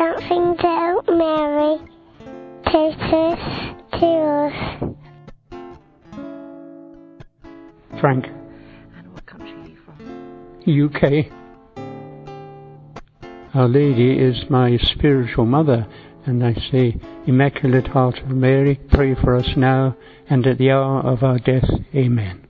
something to Mary, to to us. Frank, And what country are you from? UK. Our Lady is my spiritual mother, and I say, Immaculate Heart of Mary, pray for us now and at the hour of our death. Amen.